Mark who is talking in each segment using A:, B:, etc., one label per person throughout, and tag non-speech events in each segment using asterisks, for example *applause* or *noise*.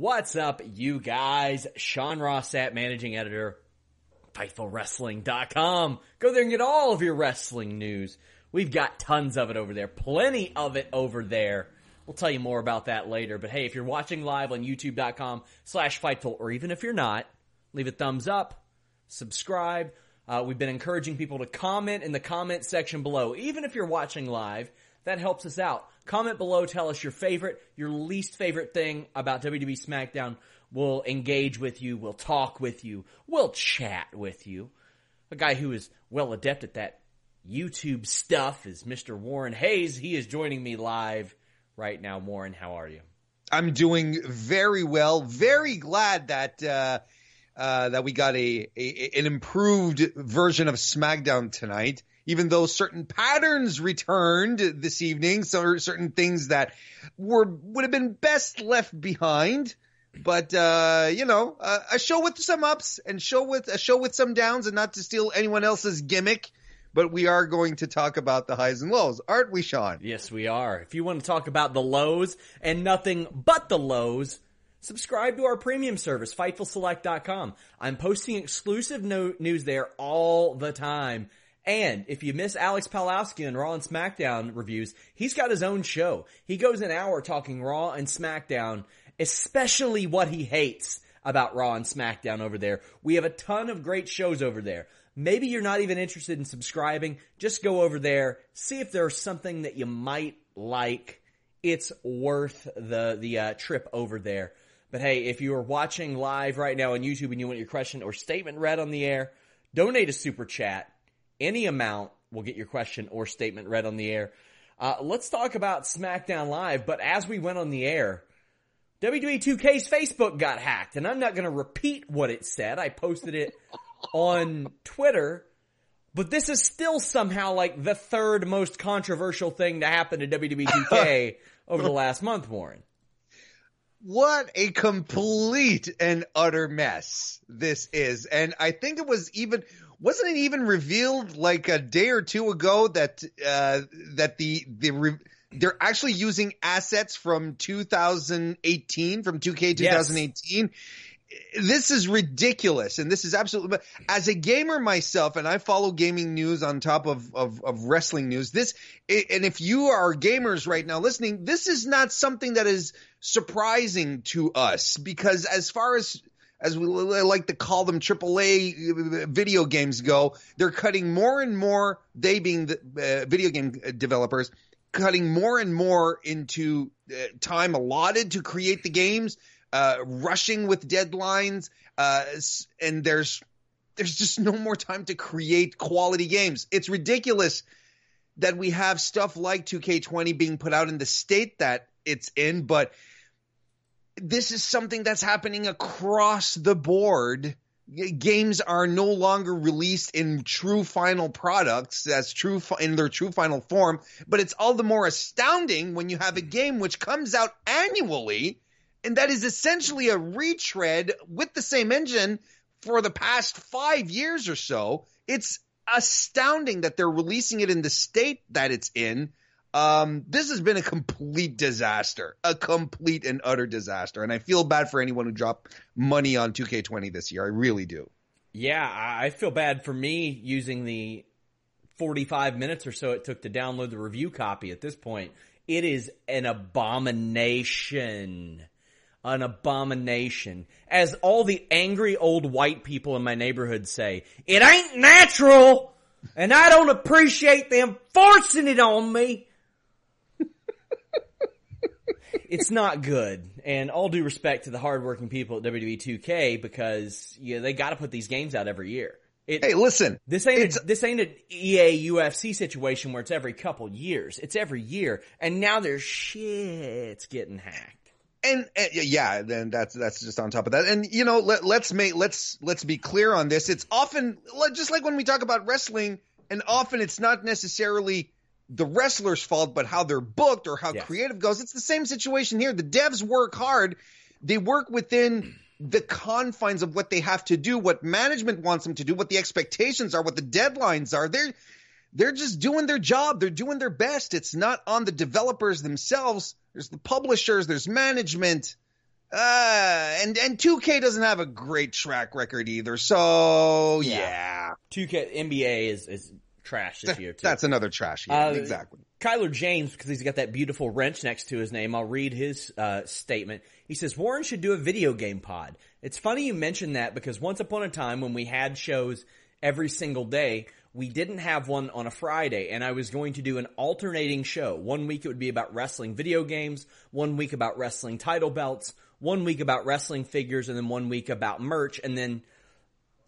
A: What's up, you guys? Sean Ross Sapp, managing editor, FightfulWrestling.com. Go there and get all of your wrestling news. We've got tons of it over there, plenty of it over there. We'll tell you more about that later. But hey, if you're watching live on youtube.com slash Fightful, or even if you're not, leave a thumbs up, subscribe. Uh, we've been encouraging people to comment in the comment section below. Even if you're watching live, that helps us out. Comment below, tell us your favorite, your least favorite thing about WWE SmackDown. We'll engage with you, we'll talk with you, we'll chat with you. A guy who is well adept at that YouTube stuff is Mr. Warren Hayes. He is joining me live right now. Warren, how are you?
B: I'm doing very well. Very glad that uh, uh, that we got a, a, an improved version of SmackDown tonight. Even though certain patterns returned this evening, so certain things that were would have been best left behind. But uh, you know, uh, a show with some ups and show with a show with some downs, and not to steal anyone else's gimmick but we are going to talk about the highs and lows, aren't we, Sean?
A: Yes, we are. If you want to talk about the lows and nothing but the lows, subscribe to our premium service, FightfulSelect.com. I'm posting exclusive no- news there all the time. And if you miss Alex Palowski and Raw and SmackDown reviews, he's got his own show. He goes an hour talking Raw and SmackDown, especially what he hates about Raw and SmackDown over there. We have a ton of great shows over there. Maybe you're not even interested in subscribing. Just go over there, see if there's something that you might like. It's worth the the uh, trip over there. But hey, if you are watching live right now on YouTube and you want your question or statement read on the air, donate a super chat. Any amount will get your question or statement read on the air. Uh, let's talk about SmackDown Live. But as we went on the air, WWE 2K's Facebook got hacked, and I'm not going to repeat what it said. I posted it *laughs* on Twitter, but this is still somehow like the third most controversial thing to happen to WWE 2K *laughs* over the last month, Warren.
B: What a complete and utter mess this is. And I think it was even wasn't it even revealed like a day or two ago that uh that the the re- they're actually using assets from 2018 from 2K 2018. Yes this is ridiculous and this is absolutely as a gamer myself and i follow gaming news on top of, of, of, wrestling news this and if you are gamers right now listening this is not something that is surprising to us because as far as as we like to call them AAA video games go they're cutting more and more they being the uh, video game developers cutting more and more into uh, time allotted to create the games uh, rushing with deadlines, uh, and there's there's just no more time to create quality games. It's ridiculous that we have stuff like 2K20 being put out in the state that it's in, but this is something that's happening across the board. Games are no longer released in true final products, that's true in their true final form, but it's all the more astounding when you have a game which comes out annually and that is essentially a retread with the same engine for the past five years or so. It's astounding that they're releasing it in the state that it's in. Um, this has been a complete disaster, a complete and utter disaster. And I feel bad for anyone who dropped money on 2K20 this year. I really do.
A: Yeah, I feel bad for me using the 45 minutes or so it took to download the review copy at this point. It is an abomination. An abomination. As all the angry old white people in my neighborhood say, it ain't natural! And I don't appreciate them forcing it on me! It's not good. And all due respect to the hardworking people at WWE 2K because yeah, they got to put these games out every year.
B: It, hey, listen.
A: This ain't a, this ain't an EA UFC situation where it's every couple years. It's every year, and now there's shit's getting hacked.
B: And, and, yeah, then that's that's just on top of that. And you know, let, let's make let's let's be clear on this. It's often just like when we talk about wrestling, and often it's not necessarily the wrestler's fault, but how they're booked or how yes. creative goes. It's the same situation here. The devs work hard. They work within the confines of what they have to do, what management wants them to do, what the expectations are, what the deadlines are. They're they're just doing their job. They're doing their best. It's not on the developers themselves. There's the publishers, there's management. Uh, and and 2K doesn't have a great track record either. So yeah, yeah.
A: 2K NBA is is trash this year too.
B: That's another trash year. Uh, exactly.
A: Kyler James, because he's got that beautiful wrench next to his name. I'll read his uh, statement. He says Warren should do a video game pod. It's funny you mentioned that because once upon a time when we had shows every single day, we didn't have one on a Friday, and I was going to do an alternating show. One week it would be about wrestling video games, one week about wrestling title belts, one week about wrestling figures, and then one week about merch, and then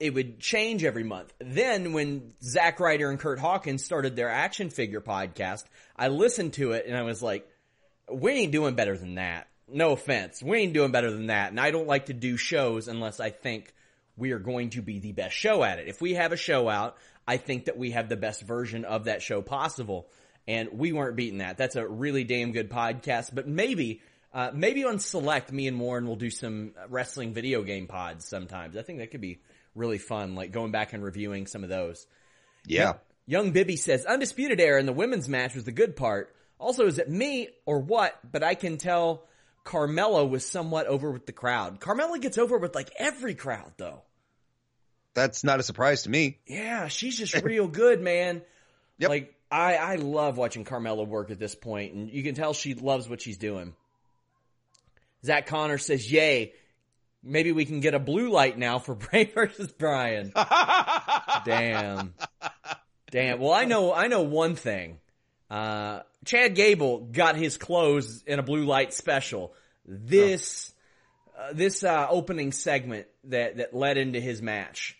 A: it would change every month. Then when Zack Ryder and Kurt Hawkins started their action figure podcast, I listened to it and I was like, we ain't doing better than that. No offense. We ain't doing better than that. And I don't like to do shows unless I think we are going to be the best show at it. If we have a show out, I think that we have the best version of that show possible. And we weren't beating that. That's a really damn good podcast, but maybe uh, maybe on Select, me and Warren will do some wrestling video game pods sometimes. I think that could be really fun, like going back and reviewing some of those.
B: Yeah.
A: Young, Young Bibby says, Undisputed Era in the women's match was the good part. Also, is it me or what? But I can tell Carmella was somewhat over with the crowd. Carmella gets over with like every crowd though.
B: That's not a surprise to me.
A: Yeah, she's just *laughs* real good, man. Yep. Like I, I love watching Carmella work at this point, and you can tell she loves what she's doing. Zach Connor says, "Yay, maybe we can get a blue light now for *laughs* Bray versus Brian. Damn. Damn. Well, I know, I know one thing. Uh, Chad Gable got his clothes in a blue light special. This, oh. uh, this, uh, opening segment that, that led into his match.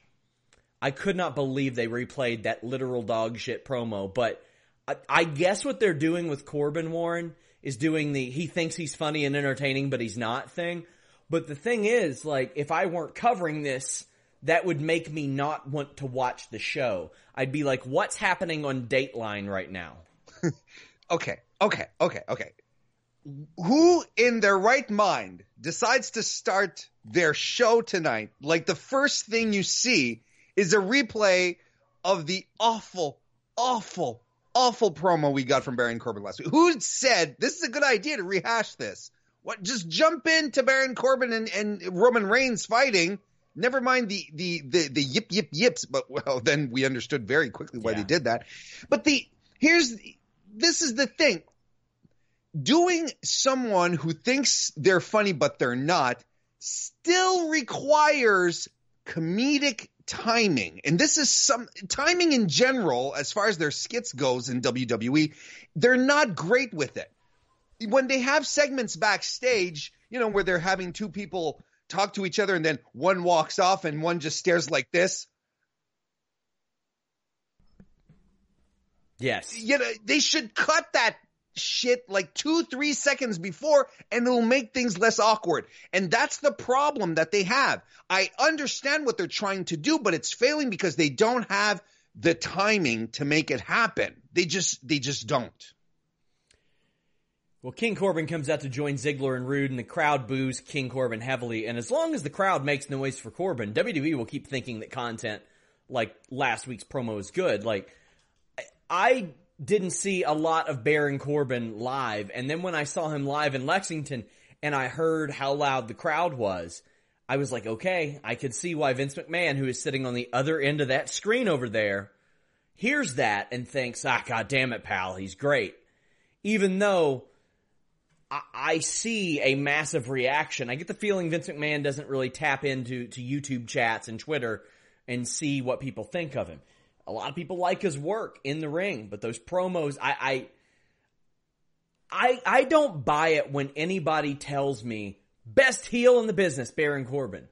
A: I could not believe they replayed that literal dog shit promo, but I, I guess what they're doing with Corbin Warren is doing the, he thinks he's funny and entertaining, but he's not thing but the thing is, like, if I weren't covering this, that would make me not want to watch the show. I'd be like, what's happening on Dateline right now? *laughs*
B: okay, okay, okay, okay. Who in their right mind decides to start their show tonight? Like the first thing you see is a replay of the awful, awful, awful promo we got from Baron Corbin last week. Who said this is a good idea to rehash this? What? Just jump into Baron Corbin and, and Roman Reigns fighting. Never mind the the the the yip yip yips, but well, then we understood very quickly why yeah. they did that. But the here's this is the thing. Doing someone who thinks they're funny but they're not still requires comedic timing. And this is some timing in general, as far as their skits goes in WWE, they're not great with it when they have segments backstage, you know, where they're having two people talk to each other and then one walks off and one just stares like this.
A: Yes.
B: You know, they should cut that shit like two, three seconds before and it'll make things less awkward. And that's the problem that they have. I understand what they're trying to do, but it's failing because they don't have the timing to make it happen. They just, they just don't.
A: Well, King Corbin comes out to join Ziggler and Roode, and the crowd boos King Corbin heavily. And as long as the crowd makes noise for Corbin, WWE will keep thinking that content like last week's promo is good. Like, I didn't see a lot of Baron Corbin live, and then when I saw him live in Lexington and I heard how loud the crowd was, I was like, okay, I could see why Vince McMahon, who is sitting on the other end of that screen over there, hears that and thinks, ah, god damn it, pal, he's great. Even though I, see a massive reaction. I get the feeling Vince McMahon doesn't really tap into to YouTube chats and Twitter and see what people think of him. A lot of people like his work in the ring, but those promos, I, I, I, I don't buy it when anybody tells me best heel in the business, Baron Corbin.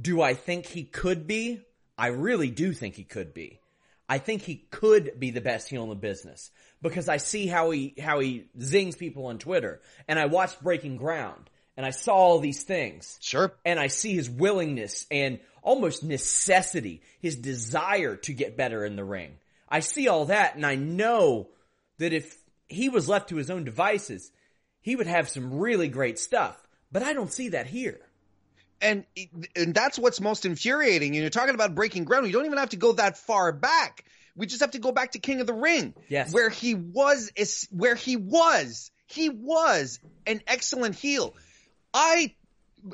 A: Do I think he could be? I really do think he could be. I think he could be the best heel in the business because I see how he how he zings people on Twitter, and I watched Breaking Ground, and I saw all these things.
B: Sure.
A: And I see his willingness and almost necessity, his desire to get better in the ring. I see all that, and I know that if he was left to his own devices, he would have some really great stuff. But I don't see that here.
B: And and that's what's most infuriating. And you're talking about breaking ground. You don't even have to go that far back. We just have to go back to King of the Ring,
A: Yes.
B: where he was, is where he was, he was an excellent heel. I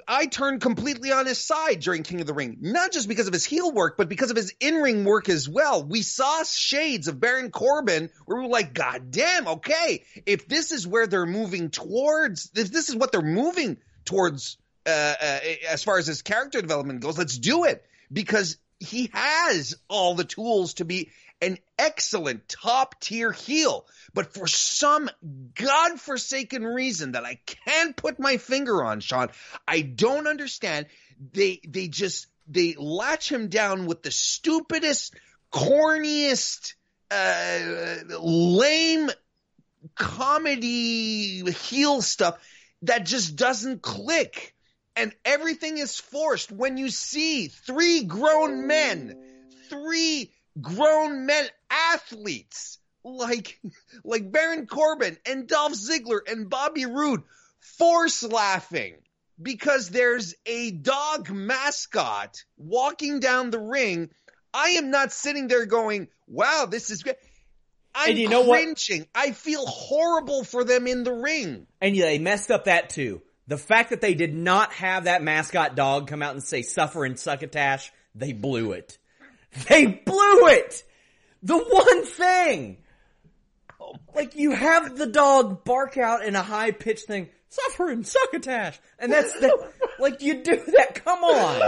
B: I turned completely on his side during King of the Ring, not just because of his heel work, but because of his in-ring work as well. We saw shades of Baron Corbin where we were like, God damn, okay, if this is where they're moving towards, if this is what they're moving towards, uh, uh, as far as his character development goes, let's do it because he has all the tools to be an excellent top tier heel. But for some godforsaken reason that I can't put my finger on, Sean, I don't understand. They, they just, they latch him down with the stupidest, corniest, uh, lame comedy heel stuff that just doesn't click. And everything is forced when you see three grown men, three grown men athletes like like Baron Corbin and Dolph Ziggler and Bobby Roode force laughing because there's a dog mascot walking down the ring. I am not sitting there going, "Wow, this is great." I'm
A: And you know what?
B: cringing. I feel horrible for them in the ring.
A: And yeah, they messed up that too. The fact that they did not have that mascot dog come out and say suffer and succotash, they blew it. *laughs* They blew it! The one thing! Like you have the dog bark out in a high pitched thing, suffer and succotash! And that's the, like you do that, come on!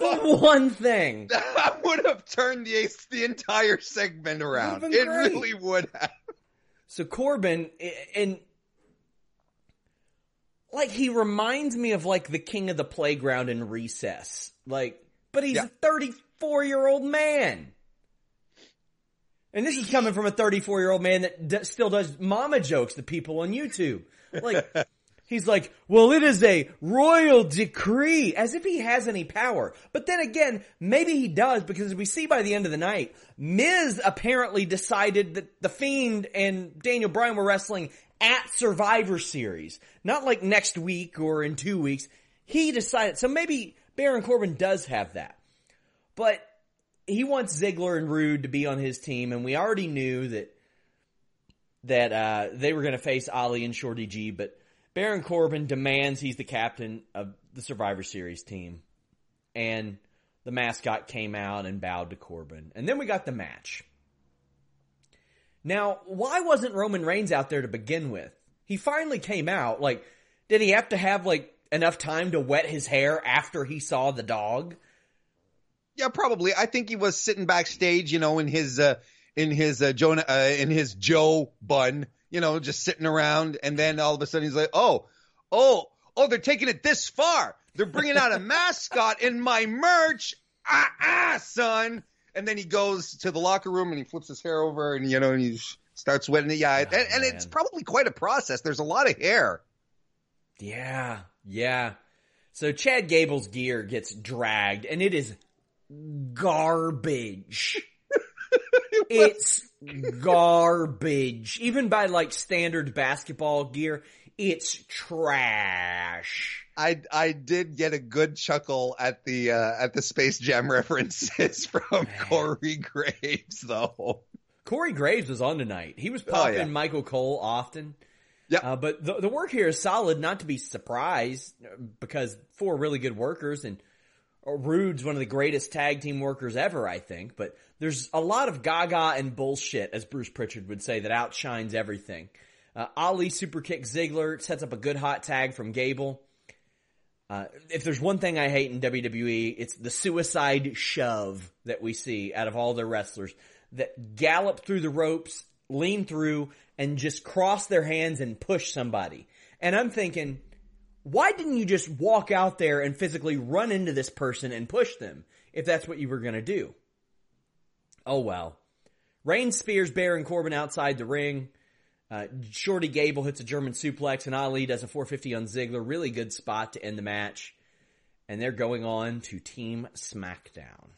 A: The one thing. *laughs*
B: That would have turned the the entire segment around. It really would have.
A: So Corbin, and like he reminds me of like the king of the playground in Recess. Like, but he's
B: Yeah.
A: a 34 year old man. And this is coming from a 34 year old man that d- still does mama jokes to people on YouTube. Like, *laughs* he's like, well, it is a royal decree, as if he has any power. But then again, maybe he does, because as we see by the end of the night, Miz apparently decided that The Fiend and Daniel Bryan were wrestling at Survivor Series. Not like next week or in two weeks. He decided, so maybe Baron Corbin does have that. But he wants Ziggler and Roode to be on his team, and we already knew that that uh, they were going to face Ali and Shorty G. But Baron Corbin demands he's the captain of the Survivor Series team, and the mascot came out and bowed to Corbin, and then we got the match. Now, why wasn't Roman Reigns out there to begin with? He finally came out. Like, did he have to have like enough time to wet his hair after he saw the dog?
B: Yeah, probably. I think he was sitting backstage, you know, in his uh in his uh, Jonah uh, in his Joe bun, you know, just sitting around, and then all of a sudden he's like, "Oh, oh, oh, they're taking it this far. They're bringing out a *laughs* mascot in my merch. Ah, ah, son." And then he goes to the locker room and he flips his hair over, and you know, and he starts wetting it. Yeah, and, and it's probably quite a process. There's a lot of hair.
A: Yeah, yeah. So Chad Gable's gear gets dragged and it is garbage. *laughs* it's garbage. Even by like standard basketball gear, It's trash.
B: I I did get a good chuckle at the uh, at the Space Jam *laughs* references from Corey Graves though.
A: Corey Graves was on tonight. He was
B: Oh,
A: popping
B: yeah.
A: Michael Cole often.
B: Yeah.
A: Uh, but the, the work here is solid, not to be surprised, because four really good workers, and Roode's one of the greatest tag team workers ever, I think. But there's a lot of gaga and bullshit, as Bruce Pritchard would say, that outshines everything. Uh, Ali super kick Ziggler sets up a good hot tag from Gable. Uh, if there's one thing I hate in WWE, it's the suicide shove that we see out of all their wrestlers that gallop through the ropes, lean through, and just cross their hands and push somebody. And I'm thinking, why didn't you just walk out there and physically run into this person and push them if that's what you were going to do? Oh well. Reigns spears Baron Corbin outside the ring. Uh, Shorty Gable hits a German suplex, and Ali does a 450 on Ziggler. Really good spot to end the match. And they're going on to Team SmackDown.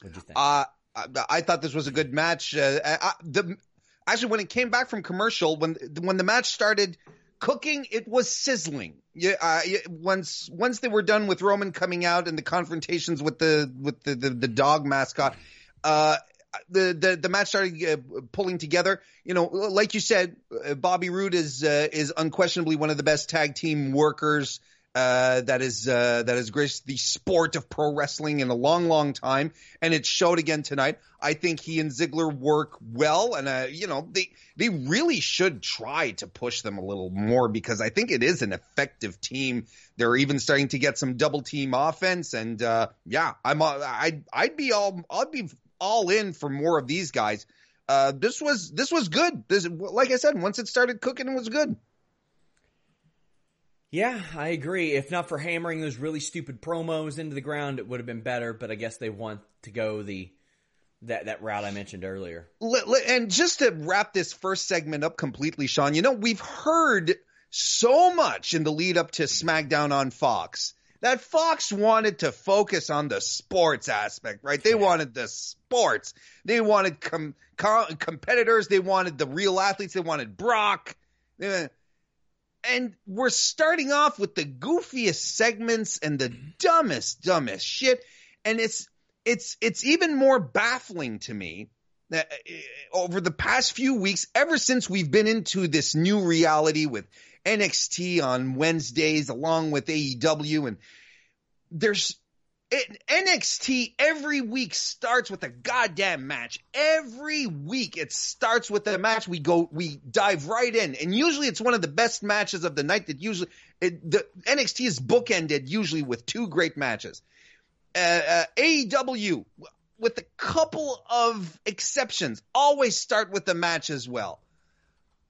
A: What'd you think?
B: Uh, I, I thought this was a good match. Uh, I, the actually when it came back from commercial, when when the match started cooking, it was sizzling. Yeah, uh, once once they were done with Roman coming out and the confrontations with the with the the, the dog mascot, uh, the the the match started uh, pulling together. You know, like you said, uh, Bobby Roode is uh, is unquestionably one of the best tag team workers uh, that is uh, that has graced the sport of pro wrestling in a long, long time, and it showed again tonight. I think he and Ziggler work well, and uh, you know they they really should try to push them a little more because I think it is an effective team. They're even starting to get some double team offense, and uh, yeah, I'm uh, I'd I'd be all I'd be all in for more of these guys. Uh, this was this was good. This, like I said, once it started cooking, it was good.
A: Yeah, I agree. If not for hammering those really stupid promos into the ground, it would have been better. But I guess they want to go the that that route I mentioned earlier.
B: And just to wrap this first segment up completely, Sean, you know, we've heard so much in the lead up to SmackDown on Fox that Fox wanted to focus on the sports aspect, right? They wanted the sports. They wanted com- com- competitors. They wanted the real athletes. They wanted Brock. They- and we're starting off with the goofiest segments and the dumbest, dumbest shit. And it's it's it's even more baffling to me that uh, over the past few weeks, ever since we've been into this new reality with NXT on Wednesdays, along with AEW, and there's it, NXT every week starts with a goddamn match. Every week it starts with a match. We go, we dive right in, and usually it's one of the best matches of the night. That usually it, the NXT is bookended usually with two great matches. Uh, uh, AEW, with a couple of exceptions, always start with the match as well.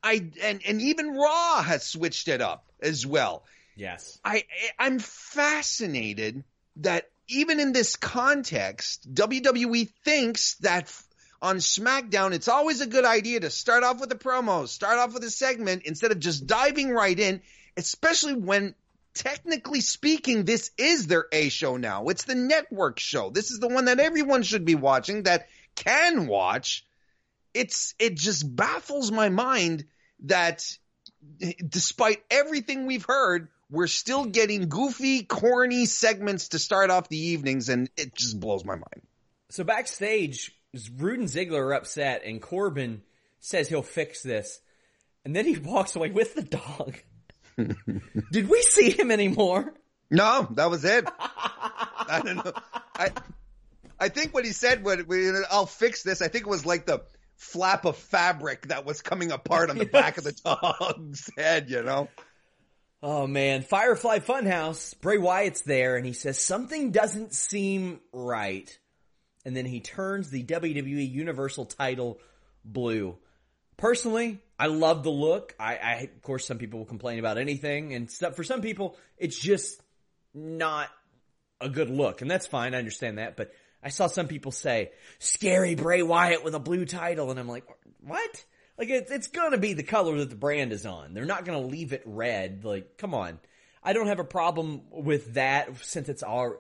B: I and and even Raw has switched it up as well.
A: Yes.
B: I I'm fascinated that even in this context, WWE thinks that on SmackDown it's always a good idea to start off with a promo, start off with a segment instead of just diving right in, especially when technically speaking this is their A show now. It's the network show. This is the one that everyone should be watching that can watch. It's it just baffles my mind that despite everything we've heard, we're still getting goofy, corny segments to start off the evenings, and it just blows my mind.
A: So backstage, Roode and Ziggler are upset, and Corbin says he'll fix this, and then he *laughs* walks away with the dog. *laughs* Did we see him anymore?
B: No, that was it. I don't know. I I think what he said when when I'll fix this. I think it was like the flap of fabric that was coming apart on the *laughs* back of the dog's head. You know.
A: Oh man, Firefly Funhouse. Bray Wyatt's there, and he says something doesn't seem right, and then he turns the WWE Universal title blue. Personally, I love the look. I, I of course, some people will complain about anything, and stuff. For some people, it's just not a good look, and that's fine. I understand that, but I saw some people say "scary Bray Wyatt with a blue title," and I'm like, what? Like it's it's gonna be the color that the brand is on. They're not gonna leave it red. Like, come on. I don't have a problem with that since it's our.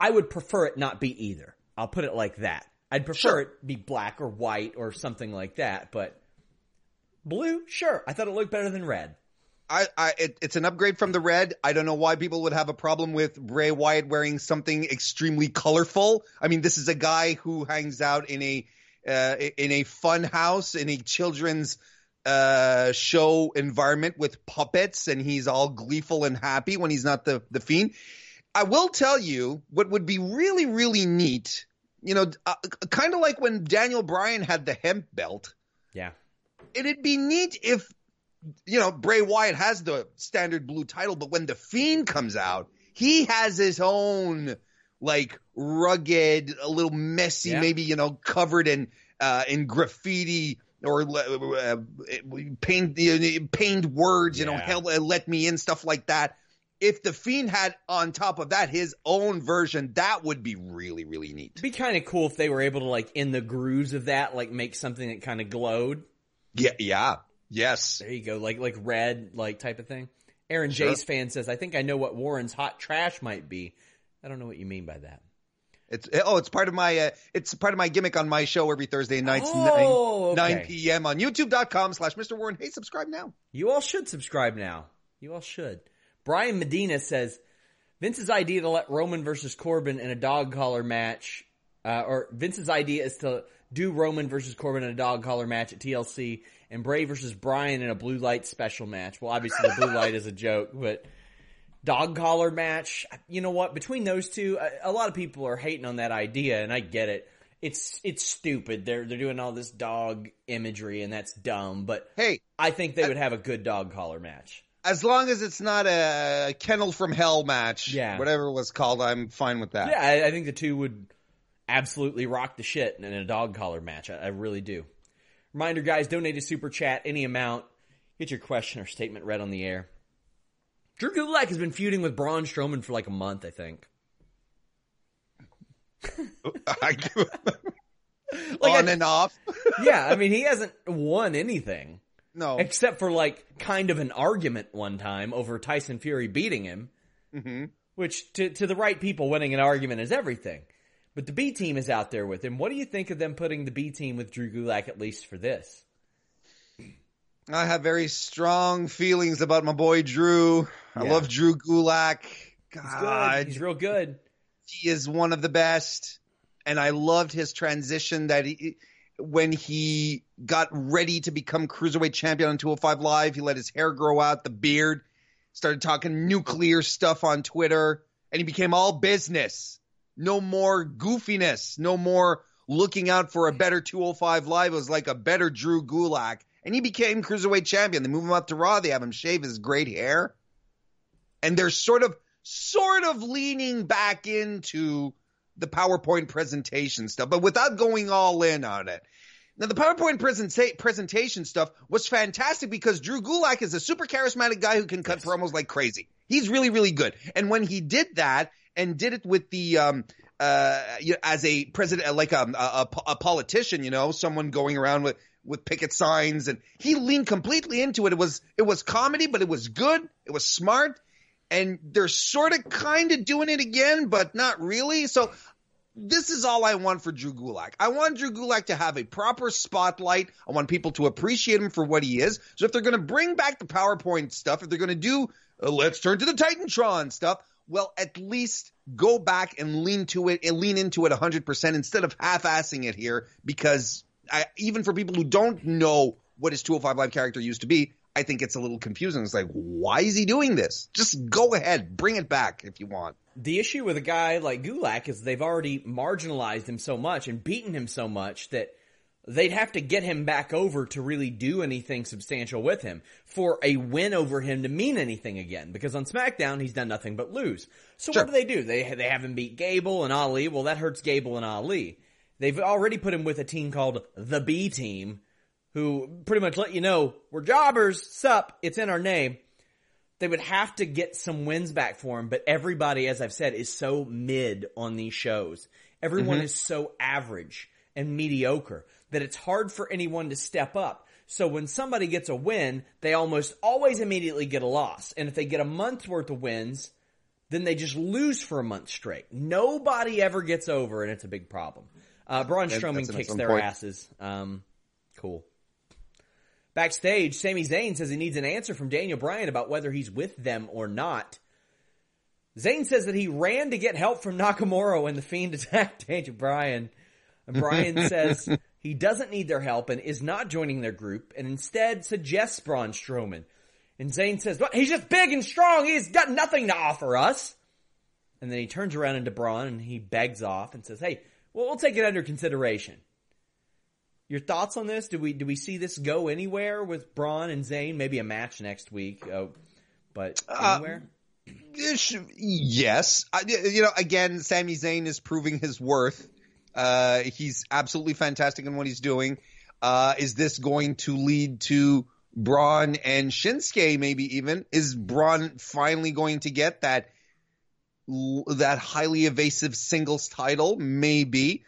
A: I- would prefer it not be either. I'll put it like that. I'd prefer
B: Sure.
A: it be black or white or something like that. But blue, sure. I thought it looked better than red.
B: I, I it, it's an upgrade from the red. I don't know why people would have a problem with Bray Wyatt wearing something extremely colorful. I mean, this is a guy who hangs out in a uh, in a fun house in a children's uh, show environment with puppets, and he's all gleeful and happy when he's not the the fiend. I will tell you what would be really really neat. You know, uh, kind of like when Daniel Bryan had the hemp belt.
A: Yeah.
B: It'd be neat if you know, Bray Wyatt has the standard blue title, but when the Fiend comes out, he has his own like rugged, a little messy, yeah. maybe you know, covered in uh, in graffiti or uh, paint painted words, you yeah. know, hell, let me in, stuff like that. If the Fiend had on top of that his own version, that would be really, really neat.
A: It'd be kind of cool if they were able to like in the grooves of that, like make something that kind of glowed.
B: Yeah, yeah, Yes.
A: There you go. Like like red like type of thing. Aaron sure. Fan says, I think I know what Warren's hot trash might be. I don't know what you mean by that.
B: It's oh, it's part of my uh, it's part of my gimmick on my show every Thursday nights oh, 9, okay. 9 p.m. on youtube.com slash Mr. Warren. Hey, subscribe now.
A: You all should subscribe now. You all should. Brian Medina says Vince's idea to let Roman versus Corbin in a dog collar match, uh, or Vince's idea is to do Roman versus Corbin in a dog collar match at TLC and Bray versus Bryan in a blue light special match. Well, obviously the blue light is a joke, but dog collar match. You know what? Between those two, a, a, lot of people are hating on that idea, and I get it. It's it's stupid. They're they're doing all this dog imagery, and that's dumb. But
B: hey,
A: I think they would have a good dog collar match.
B: As long as it's not a kennel from hell match, yeah, whatever it was called, I'm fine with that.
A: Yeah, I, I think the two would absolutely rock the shit in a dog collar match. I, I really do. Reminder, guys, donate a super chat, any amount. Get your question or statement read on the air. Drew Gulak has been feuding with Braun Strowman for like a month, I think. *laughs* *laughs*
B: like on I, and off. *laughs*
A: yeah, I mean, he hasn't won anything.
B: No.
A: Except for like kind of an argument one time over Tyson Fury beating him.
B: Mm-hmm.
A: Which to, to the right people, winning an argument is everything. But the B team is out there with him. What do you think of them putting the B team with Drew Gulak at least for this?
B: I have very strong feelings about my boy Drew. I love Drew Gulak.
A: God, he's, he's real good.
B: He is one of the best, and I loved his transition that he when he got ready to become cruiserweight champion on 205 Live. He let his hair grow out, the beard, started talking nuclear stuff on Twitter, and he became all business no more goofiness, no more looking out for a better 205 live. It was like a better Drew Gulak. And he became cruiserweight champion. They move him up to Raw. They have him shave his great hair. And they're sort of, sort of leaning back into the PowerPoint presentation stuff, but without going all in on it. Now, the PowerPoint presenta- presentation stuff was fantastic because Drew Gulak is a super charismatic guy who can cut yes. promos like crazy. He's really, really good. And when he did that, and did it with the um uh you know, as a president like a, a a politician, you know, someone going around with with picket signs and he leaned completely into it. It was it was comedy, but it was good. It was smart. And they're sort of kind of doing it again, but not really. So this is all I want for Drew Gulak. I want Drew Gulak to have a proper spotlight. I want people to appreciate him for what he is. So if they're going to bring back the PowerPoint stuff, if they're going to do uh, let's turn to the Titantron stuff, well, at least go back and lean to it and lean into it 100% instead of half-assing it here because I, even for people who don't know what his 205 Live character used to be, I think it's a little confusing. It's like, why is he doing this? Just go ahead, bring it back if you want.
A: The issue with a guy like Gulak is they've already marginalized him so much and beaten him so much that – they'd have to get him back over to really do anything substantial with him for a win over him to mean anything again. Because on SmackDown, he's done nothing but lose. So sure. what do they do? They they have him beat Gable and Ali. Well, that hurts Gable and Ali. They've already put him with a team called the B Team, who pretty much let you know we're jobbers. Sup? It's in our name. They would have to get some wins back for him, but everybody, as I've said, is so mid on these shows. Everyone mm-hmm. is so average and mediocre that it's hard for anyone to step up. So when somebody gets a win, they almost always immediately get a loss. And if they get a month's worth of wins, then they just lose for a month straight. Nobody ever gets over, and it's a big problem. Uh, Braun Strowman kicks their point. asses. Um, cool. Backstage, Sami Zayn says he needs an answer from Daniel Bryan about whether he's with them or not. Zayn says that he ran to get help from Nakamura when the Fiend *laughs* attacked Daniel Bryan. And Bryan *laughs* says he doesn't need their help and is not joining their group and instead suggests Braun Strowman. And Zayn says, but he's just big and strong. He's got nothing to offer us. And then he turns around into Braun and he begs off and says, hey, well, we'll take it under consideration. Your thoughts on this? Do we do we see this go anywhere with Braun and Zayn? Maybe a match next week, oh, but anywhere.
B: Uh, yes, I, you know. Again, Sami Zayn is proving his worth. Uh, he's absolutely fantastic in what he's doing. Uh, is this going to lead to Braun and Shinsuke? Maybe even is Braun finally going to get that that highly evasive singles title? Maybe.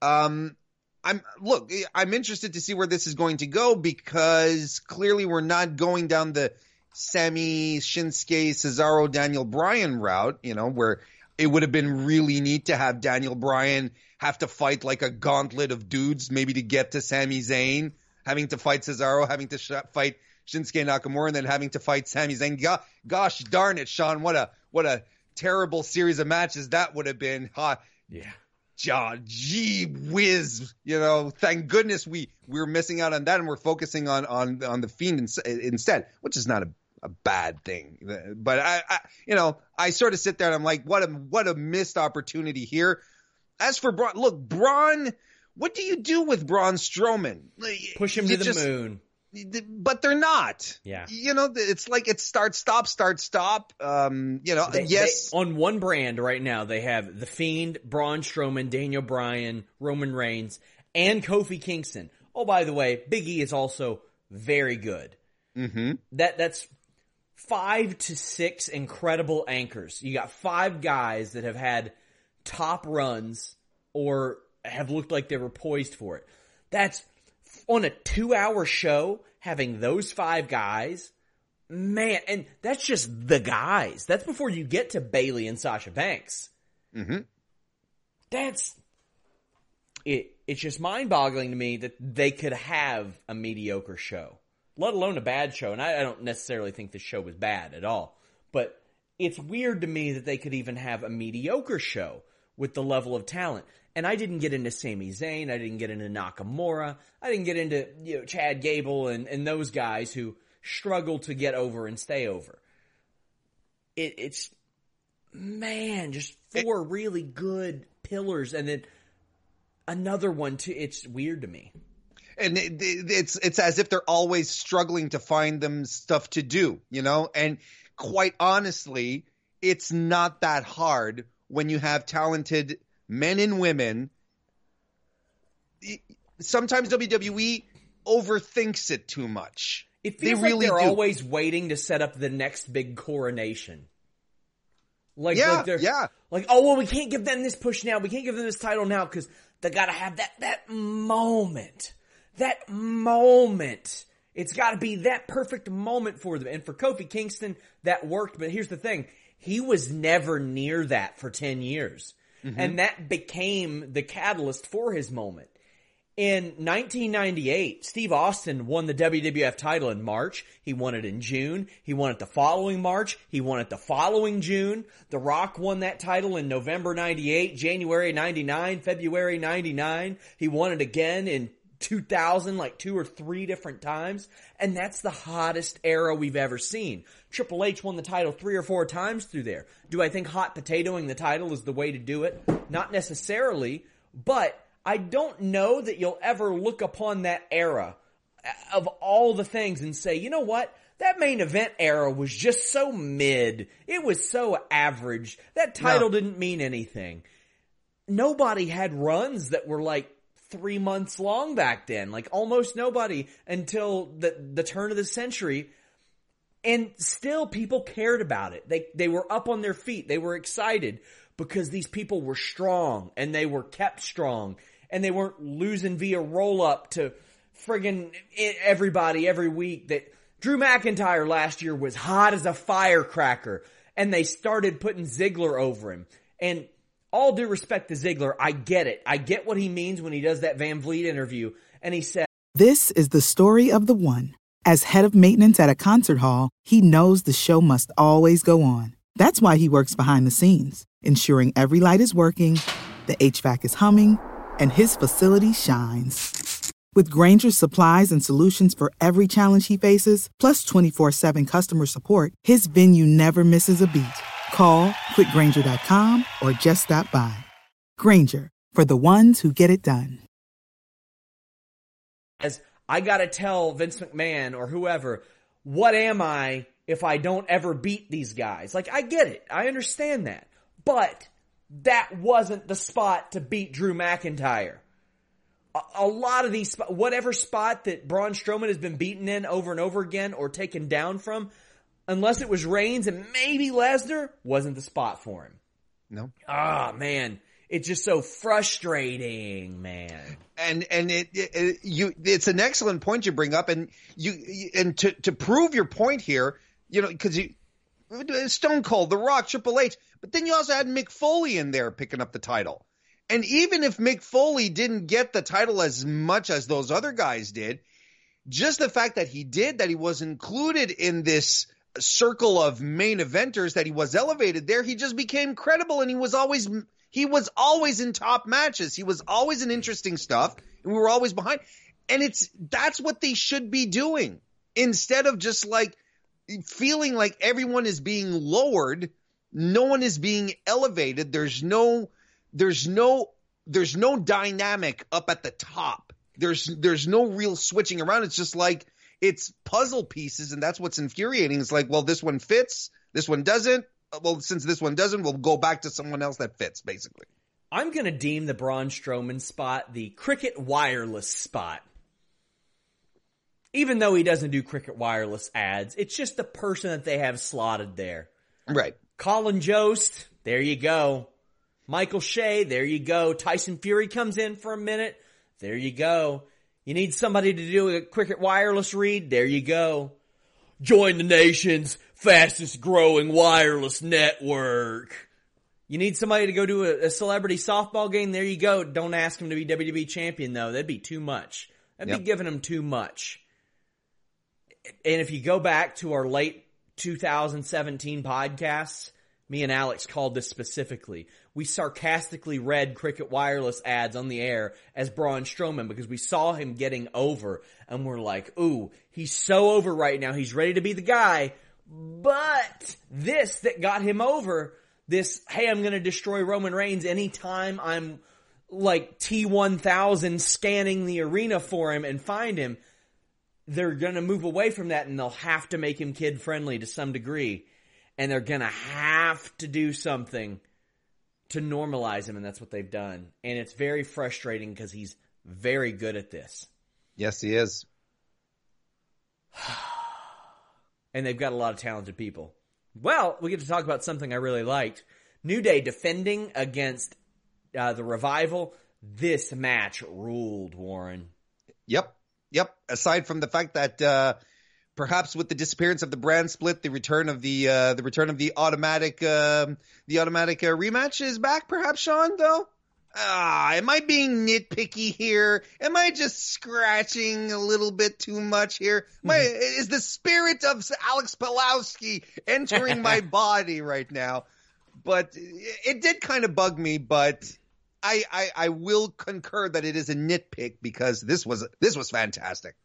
B: Um, I'm look, I'm interested to see where this is going to go because clearly we're not going down the Sami Shinsuke Cesaro Daniel Bryan route, you know, where it would have been really neat to have Daniel Bryan have to fight like a gauntlet of dudes maybe to get to Sami Zayn, having to fight Cesaro, having to sh- fight Shinsuke Nakamura and then having to fight Sami Zayn. Go- gosh darn it, Sean, what a what a terrible series of matches that would have been. Huh?
A: Yeah.
B: John, gee whiz, you know, thank goodness we we're missing out on that and we're focusing on on on the fiend in, instead, which is not a, a bad thing. But I, I, you know, I sort of sit there and I'm like, what a what a missed opportunity here. As for Braun, look, Braun, what do you do with Braun Strowman?
A: Push him
B: You
A: to the
B: just-
A: moon.
B: But they're not.
A: Yeah.
B: You know, it's like it's start, stop, start, stop. Um, you know,
A: They-
B: yes.
A: they- on one brand right now, they have The Fiend, Braun Strowman, Daniel Bryan, Roman Reigns, and Kofi Kingston. Oh, by the way, Big E is also very good.
B: Mm-hmm.
A: That that's five to six incredible anchors. You got five guys that have had top runs or have looked like they were poised for it. That's on a two hour show, having those five guys, man, and that's just the guys. That's before you get to Bayley and Sasha Banks.
B: Mm-hmm.
A: That's it. It's just mind boggling to me that they could have a mediocre show, let alone a bad show. And I, I don't necessarily think the show was bad at all, but it's weird to me that they could even have a mediocre show with the level of talent. And I didn't get into Sami Zayn. I didn't get into Nakamura. I didn't get into you know Chad Gable and, and those guys who struggle to get over and stay over. It, it's man, just four really good pillars, and then another one too. It's weird to me.
B: and it, it- it's it's as if they're always struggling to find them stuff to do, you know. And quite honestly, it's not that hard when you have talented men and women. Sometimes WWE overthinks it too much.
A: It
B: They
A: feels
B: really
A: like they're
B: do.
A: always waiting to set up the next big coronation. Like,
B: Yeah,
A: like they're,
B: yeah.
A: Like, oh well, we can't give them this push now. We can't give them this title now because they gotta have that that moment, that moment. It's got to be that perfect moment for them. And for Kofi Kingston, that worked. But here's the thing: he was never near that for ten years, Mm-hmm. and that became the catalyst for his moment. In 1998, Steve Austin won the WWF title in March. He won it in June. He won it the following March. He won it the following June. The Rock won that title in November 98, January 99, February 99. He won it again in 2000, like two or three different times. And that's the hottest era we've ever seen. Triple H won the title three or four times through there. Do I think hot potatoing the title is the way to do it? Not necessarily, but I don't know that you'll ever look upon that era uh, of all the things and say, you know what? That main event era was just so mid. It was so average. That title didn't mean anything. Nobody had runs that were like three months long back then. Like almost nobody until the, the turn of the century. And still people cared about it. They, they were up on their feet. They were excited because these people were strong and they were kept strong and they weren't losing via roll up to friggin' everybody every week that Drew McIntyre last year was hot as a firecracker and they started putting Ziggler over him. And all due respect to Ziggler, I get it. I get what he means when he does that Van Vliet interview and he said,
C: This is the story of the one. As head of maintenance at a concert hall, he knows the show must always go on. That's why he works behind the scenes, ensuring every light is working, the HVAC is humming, and his facility shines. With Granger's supplies and solutions for every challenge he faces, plus 24 7 customer support, his venue never misses a beat. Call clickgrainger.com or just stop by. Grainger, for the ones who get it done.
A: As I gotta tell Vince McMahon or whoever, what am I if I don't ever beat these guys? Like, I get it. I understand that. But that wasn't the spot to beat Drew McIntyre. A, a lot of these, whatever spot that Braun Strowman has been beaten in over and over again or taken down from, unless it was Reigns and maybe Lesnar, wasn't the spot for him.
B: No.
A: Ah, man. It's just so frustrating, man.
B: And and it, it, you it's an excellent point you bring up, and you and to to prove your point here, you know, because you Stone Cold, The Rock, Triple H, but then you also had Mick Foley in there picking up the title. And even if Mick Foley didn't get the title as much as those other guys did, just the fact that he did, that he was included in this circle of main eventers, that he was elevated there, he just became credible and he was always he was always in top matches. He was always in interesting stuff, and we were always behind. And it's that's what they should be doing instead of just like feeling like everyone is being lowered, no one is being elevated. There's no there's no there's no dynamic up at the top. There's there's no real switching around. It's just like it's puzzle pieces, and that's what's infuriating. It's like, well, this one fits, this one doesn't uh, well, since this one doesn't, we'll go back to someone else that fits, basically.
A: I'm going to deem the Braun Strowman spot the Cricket Wireless spot. Even though he doesn't do Cricket Wireless ads, it's just the person that they have slotted there.
B: Right.
A: Colin Jost, there you go. Michael Che, there you go. Tyson Fury comes in for a minute, there you go. You need somebody to do a Cricket Wireless read, there you go. Join the nation's fastest growing wireless network. You need somebody to go do a, a, celebrity softball game. There you go. Don't ask him to be WWE champion though. That'd be too much. That'd yep. be giving him too much. And if you go back to our late 2017 podcasts, me and Alex called this specifically. We sarcastically read Cricket Wireless ads on the air as Braun Strowman because we saw him getting over and we're like, ooh, he's so over right now. He's ready to be the guy. But this that got him over, this, hey, I'm going to destroy Roman Reigns anytime I'm like T1000 scanning the arena for him and find him, they're going to move away from that and they'll have to make him kid friendly to some degree and they're gonna have to do something to normalize him, and that's what they've done. And it's very frustrating because he's very good at this.
B: Yes, he is. *sighs*
A: and they've got a lot of talented people. Well, we get to talk about something I really liked. New Day defending against uh, the Revival. This match ruled, Warren.
B: Yep. Yep. Aside from the fact that uh, perhaps with the disappearance of the brand split, the return of the uh, the return of the automatic uh, the automatic uh, rematch is back. Perhaps Sean though. Ah, am I being nitpicky here? Am I just scratching a little bit too much here? My mm-hmm. is the spirit of Alex Pawlowski entering my *laughs* body right now? But it did kind of bug me, but I, I I will concur that it is a nitpick because this was this was fantastic.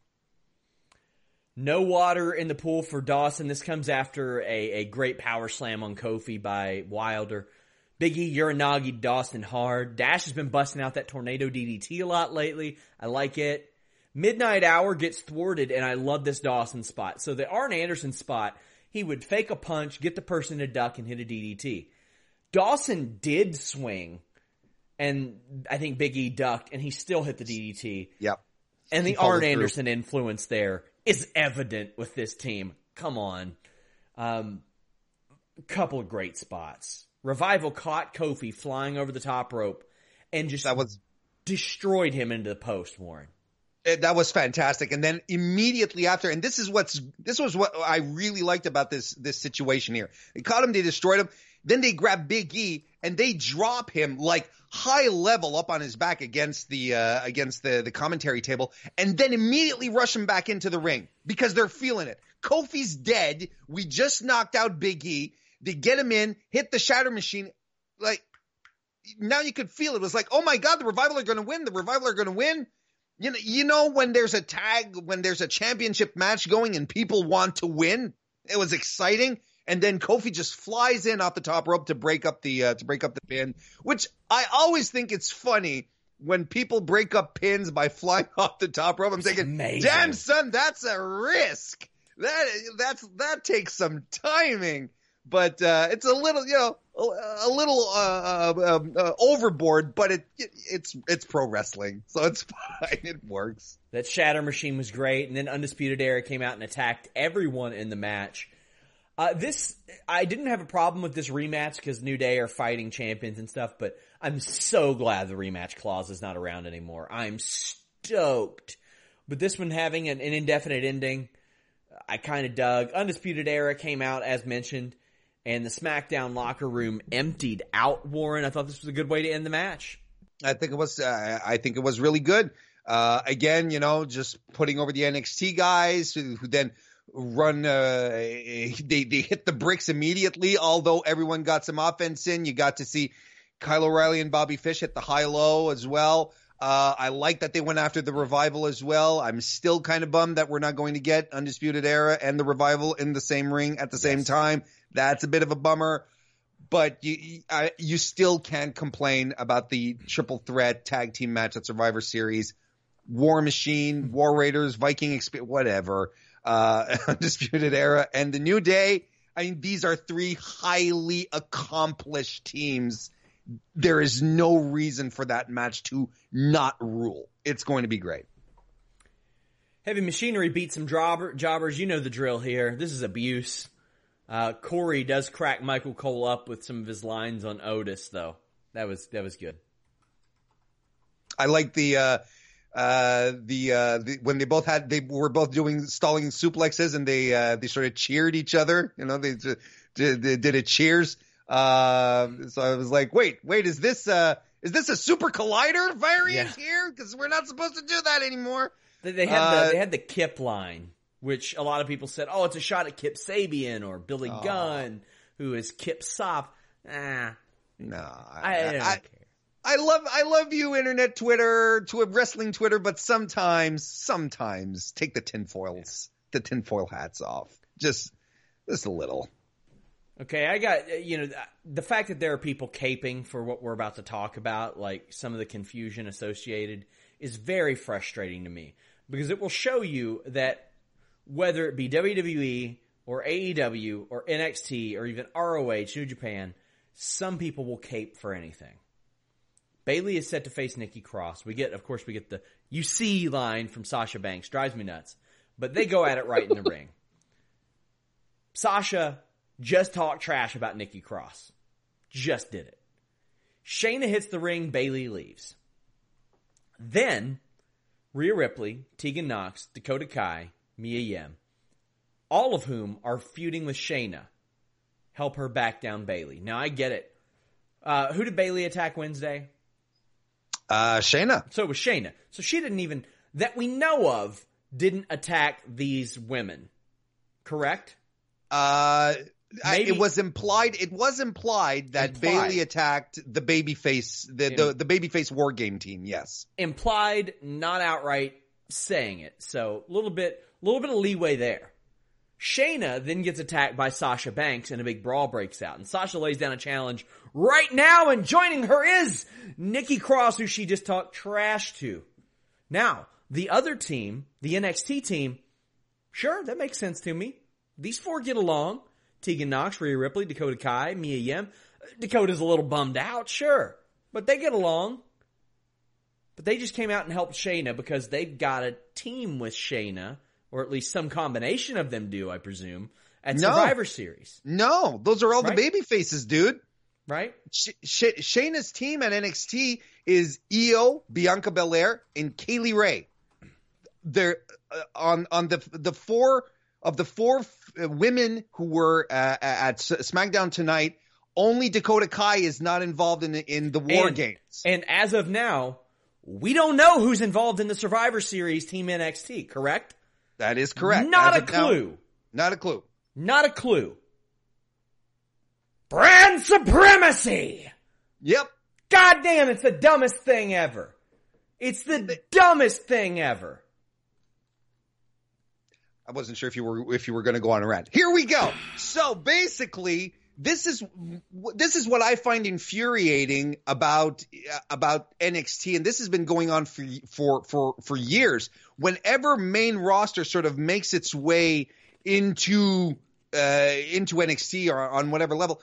A: No water in the pool for Dawson. This comes after a, a great power slam on Kofi by Wilder. Biggie Uranage Dawson hard. Dash has been busting out that tornado DDT a lot lately. I like it. Midnight Hour gets thwarted, and I love this Dawson spot. So the Arn Anderson spot, he would fake a punch, get the person to duck, and hit a DDT. Dawson did swing, and I think Biggie ducked, and he still hit the DDT.
B: Yep.
A: And the Arn Anderson influence there is evident with this team. Come on. Um, couple of great spots. Revival caught Kofi flying over the top rope and just
B: that was
A: destroyed him into the post, Warren.
B: Eh, that was fantastic. And then immediately after, and this is what's this was what I really liked about this this situation here. They caught him, they destroyed him. Then they grab Big E, and they drop him like high level up on his back against the uh, against the the commentary table, and then immediately rush him back into the ring because they're feeling it. Kofi's dead. We just knocked out Big E. They get him in, hit the shatter machine. Like now you could feel it. it was like, oh my god, the revival are going to win. The revival are going to win. You know, you know when there's a tag, when there's a championship match going, and people want to win. It was exciting and then Kofi just flies in off the top rope to break up the uh, to break up the pin, which I always think it's funny when people break up pins by *laughs* flying off the top rope. I'm thinking, amazing. damn son, that's a risk. That that's that takes some timing, but uh, it's a little you know a, a little uh, uh, um, uh, overboard, but it, it, it's it's pro wrestling, so it's *laughs* fine. It works.
A: That Shatter Machine was great, and then Undisputed Era came out and attacked everyone in the match. Uh, this, I didn't have a problem with this rematch because New Day are fighting champions and stuff, but I'm so glad the rematch clause is not around anymore. I'm stoked. But this one having an, an indefinite ending, I kind of dug. Undisputed Era came out as mentioned, and the SmackDown locker room emptied out Warren. I thought this was a good way to end the match.
B: I think it was. Uh, I think it was really good. Uh, again, you know, just putting over the NXT guys who, who then run uh, *laughs* they they hit the bricks immediately although everyone got some offense in. You got to see Kyle O'Reilly and Bobby Fish hit the high low as well. Uh, I like that they went after the revival as well. I'm still kind of bummed that we're not going to get undisputed era and the revival in the same ring at the same time. That's a bit of a bummer but you I, you still can't complain about the triple threat tag team match at Survivor Series. War Machine War Raiders Viking experience whatever uh, *laughs* Undisputed Era, and the New Day. I mean, these are three highly accomplished teams. There is no reason for that match to not rule. It's going to be great.
A: Heavy Machinery beat some jobber, jobbers. You know the drill here. This is abuse. Uh, Corey does crack Michael Cole up with some of his lines on Otis, though. That was that was good.
B: I like the uh, uh, the, uh, the, when they both had they were both doing stalling suplexes and they uh, they sort of cheered each other. You know, they did, they did a cheers. Uh, so I was like, wait, wait, is this uh is this a super collider variant yeah. here? Because we're not supposed to do that anymore.
A: They, they had uh, the, they had the Kip line, which a lot of people said, oh, it's a shot at Kip Sabian or Billy oh. Gunn, who is Kip Sop. Ah,
B: no, I, I, I, I love I love you, internet Twitter, to a wrestling Twitter, but sometimes, sometimes take the tinfoils, the tinfoil hats off. Just just a little.
A: Okay, I got you know the fact that there are people caping for what we're about to talk about, like some of the confusion associated, is very frustrating to me because it will show you that whether it be WWE or AEW or NXT or even ROH, New Japan, some people will cape for anything. Bayley is set to face Nikki Cross. We get, of course, we get the "you see" line from Sasha Banks. Drives me nuts, but they go at it right in the ring. *laughs* Sasha just talked trash about Nikki Cross. Just did it. Shayna hits the ring. Bayley leaves. Then Rhea Ripley, Tegan Nox, Dakota Kai, Mia Yim, all of whom are feuding with Shayna, help her back down Bayley. Now I get it. Uh, who did Bayley attack Wednesday?
B: Uh, Shayna.
A: So it was Shayna. So she didn't even, that we know of, didn't attack these women. Correct?
B: Uh, I, it was implied. It was implied that implied. Bayley attacked the babyface, the, the the babyface war game team. Yes,
A: implied, not outright saying it. So a little bit, a little bit of leeway there. Shayna then gets attacked by Sasha Banks and a big brawl breaks out. And Sasha lays down a challenge right now and joining her is Nikki Cross, who she just talked trash to. Now, the other team, the NXT team, sure, that makes sense to me. These four get along. Tegan Nox, Rhea Ripley, Dakota Kai, Mia Yim. Dakota's a little bummed out, sure. But they get along. But they just came out and helped Shayna because they've got a team with Shayna or at least some combination of them do, I presume, at no. Survivor Series.
B: No, those are all right? the baby faces, dude.
A: Right?
B: Sh- Sh- Shayna's team at NXT is Io, Bianca Belair, and Kaylee Ray. They're uh, on on the the four of the four f- women who were uh, at SmackDown tonight. only Dakota Kai is not involved in the, in the war
A: and,
B: games.
A: And as of now, we don't know who's involved in the Survivor Series Team NXT, correct?
B: That is correct.
A: Not
B: As
A: a
B: of now,
A: clue.
B: not a clue.
A: Not a clue. Brand supremacy!
B: Yep.
A: God damn, it's the dumbest thing ever. It's the dumbest thing ever.
B: I wasn't sure if you were if you were going to go on a rant. Here we go. So basically, this is this is what I find infuriating about about NXT, and this has been going on for for for for years. Whenever main roster sort of makes its way into uh, into NXT or on whatever level,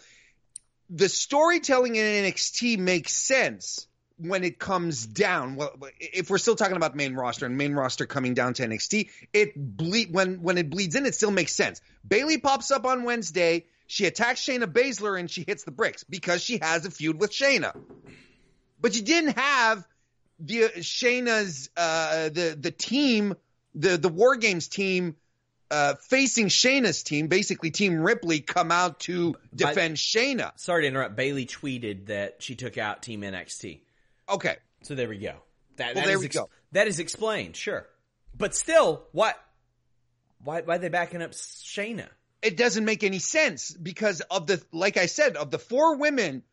B: the storytelling in NXT makes sense when it comes down. Well, if we're still talking about main roster and main roster coming down to NXT, it ble- when when it bleeds in, it still makes sense. Bayley pops up on Wednesday. She attacks Shayna Baszler and she hits the bricks because she has a feud with Shayna. But you didn't have the Shayna's uh, the the team the the War Games team uh, facing Shayna's team, basically Team Ripley, come out to defend Shayna.
A: Sorry to interrupt. Bayley tweeted that she took out Team NXT.
B: Okay,
A: So there we go. That,
B: Well,
A: that
B: there
A: is
B: we go.
A: That is explained, sure. But still, what? Why, why are they backing up Shayna?
B: It doesn't make any sense because of the like I said of the four women,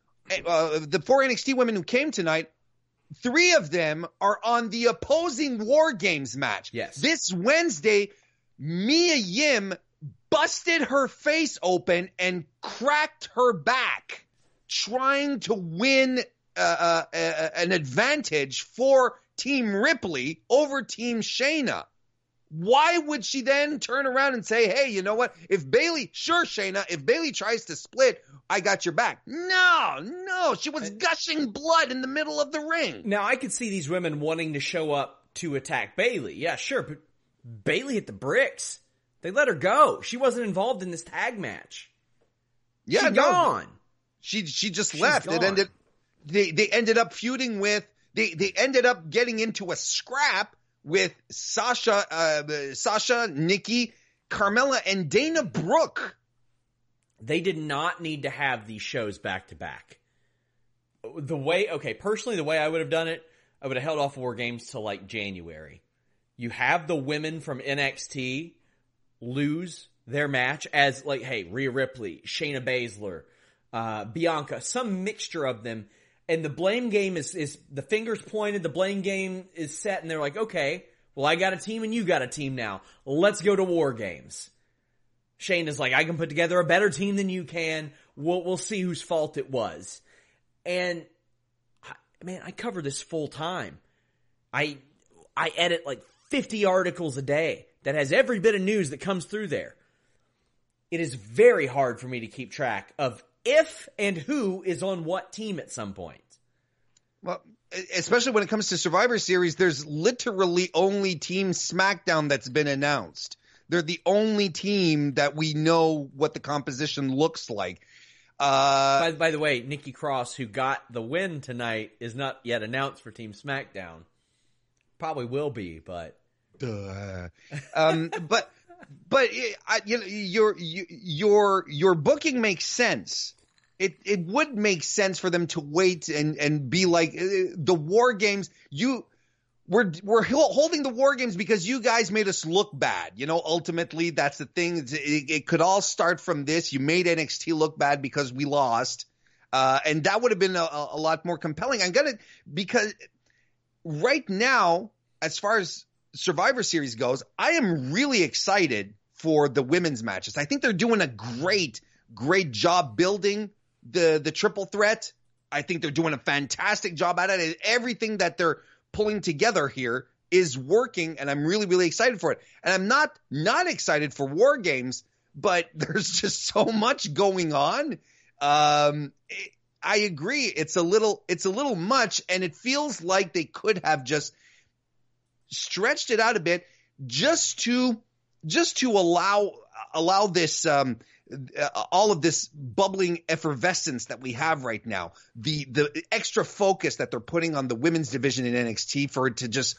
B: uh, the four NXT women who came tonight. Three of them are on the opposing War Games match.
A: Yes.
B: This Wednesday, Mia Yim busted her face open and cracked her back, trying to win uh, uh, uh, an advantage for Team Ripley over Team Shayna. Why would she then turn around and say, "Hey, you know what? If Bayley, sure, Shayna, if Bayley tries to split, I got your back." No, no, she was gushing blood in the middle of the ring.
A: Now, I could see these women wanting to show up to attack Bayley. Yeah, sure, but Bayley hit the bricks. They let her go. She wasn't involved in this tag match.
B: Yeah,
A: She's
B: no,
A: gone.
B: She she just
A: She's
B: left. It ended. They they ended up feuding with. They they ended up getting into a scrap with Sasha, uh, Sasha, Nikki, Carmella, and Dana Brooke.
A: They did not need to have these shows back to back. The way, okay, personally, the way I would have done it, I would have held off War Games till like January. You have the women from NXT lose their match as like, hey, Rhea Ripley, Shayna Baszler, uh, Bianca, some mixture of them. And the blame game is, is the fingers pointed, the blame game is set, and they're like, okay, well, I got a team and you got a team now. Let's go to War Games. Shane is like, I can put together a better team than you can. We'll, we'll see whose fault it was. And man, I cover this full time. I, I edit like 50 articles a day that has every bit of news that comes through there. It is very hard for me to keep track of if and who is on what team at some point.
B: Well, especially when it comes to Survivor Series, there's literally only Team SmackDown that's been announced. They're the only team that we know what the composition looks like. Uh,
A: By, by the way, Nikki Cross, who got the win tonight, is not yet announced for Team SmackDown. Probably will be, but
B: Duh. um, *laughs* but but it, I, you know your your your booking makes sense. It it would make sense for them to wait and and be like uh, the war games. You we're we're holding the war games because you guys made us look bad. You know, ultimately that's the thing. It, it could all start from this. You made NXT look bad because we lost. Uh, and that would have been a, a lot more compelling. I'm gonna because right now, as far as Survivor Series goes, I am really excited for the women's matches. I think they're doing a great, great job building the the triple threat. I think they're doing a fantastic job at it. Everything that they're pulling together here is working, and I'm really, really excited for it. And I'm not not excited for War Games, but *laughs* there's just so much going on. Um, it- I agree. It's a little, it's a little much, and it feels like they could have just stretched it out a bit just to just to allow allow this um uh, all of this bubbling effervescence that we have right now the the extra focus that they're putting on the women's division in NXT for it to just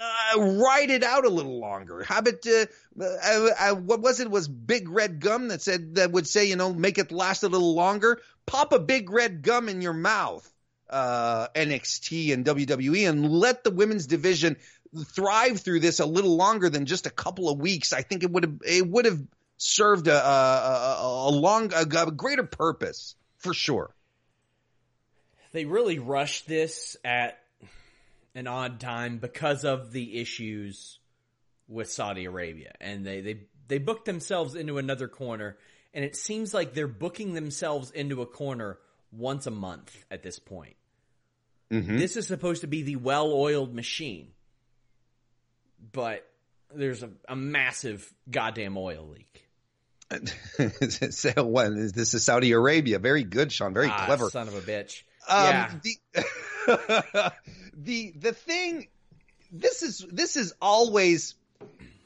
B: uh, ride it out a little longer. How about uh, uh, uh, what was it? Was big red gum that said that would say you know make it last a little longer. Pop a big red gum in your mouth, uh, NXT and WWE, and let the women's division thrive through this a little longer than just a couple of weeks. I think it would have it would have served a a, a, long a, a greater purpose for sure.
A: They really rushed this at an odd time because of the issues with Saudi Arabia, and they they they booked themselves into another corner, and it seems like they're booking themselves into a corner once a month at this point.
B: Mm-hmm.
A: This is supposed to be the well-oiled machine, but there's a, a massive goddamn oil leak. *laughs*
B: so what? This is Saudi Arabia. Very good, Sean. Very
A: Ah,
B: clever.
A: son of a bitch.
B: Um,
A: yeah,
B: the, *laughs* the the thing this is this is always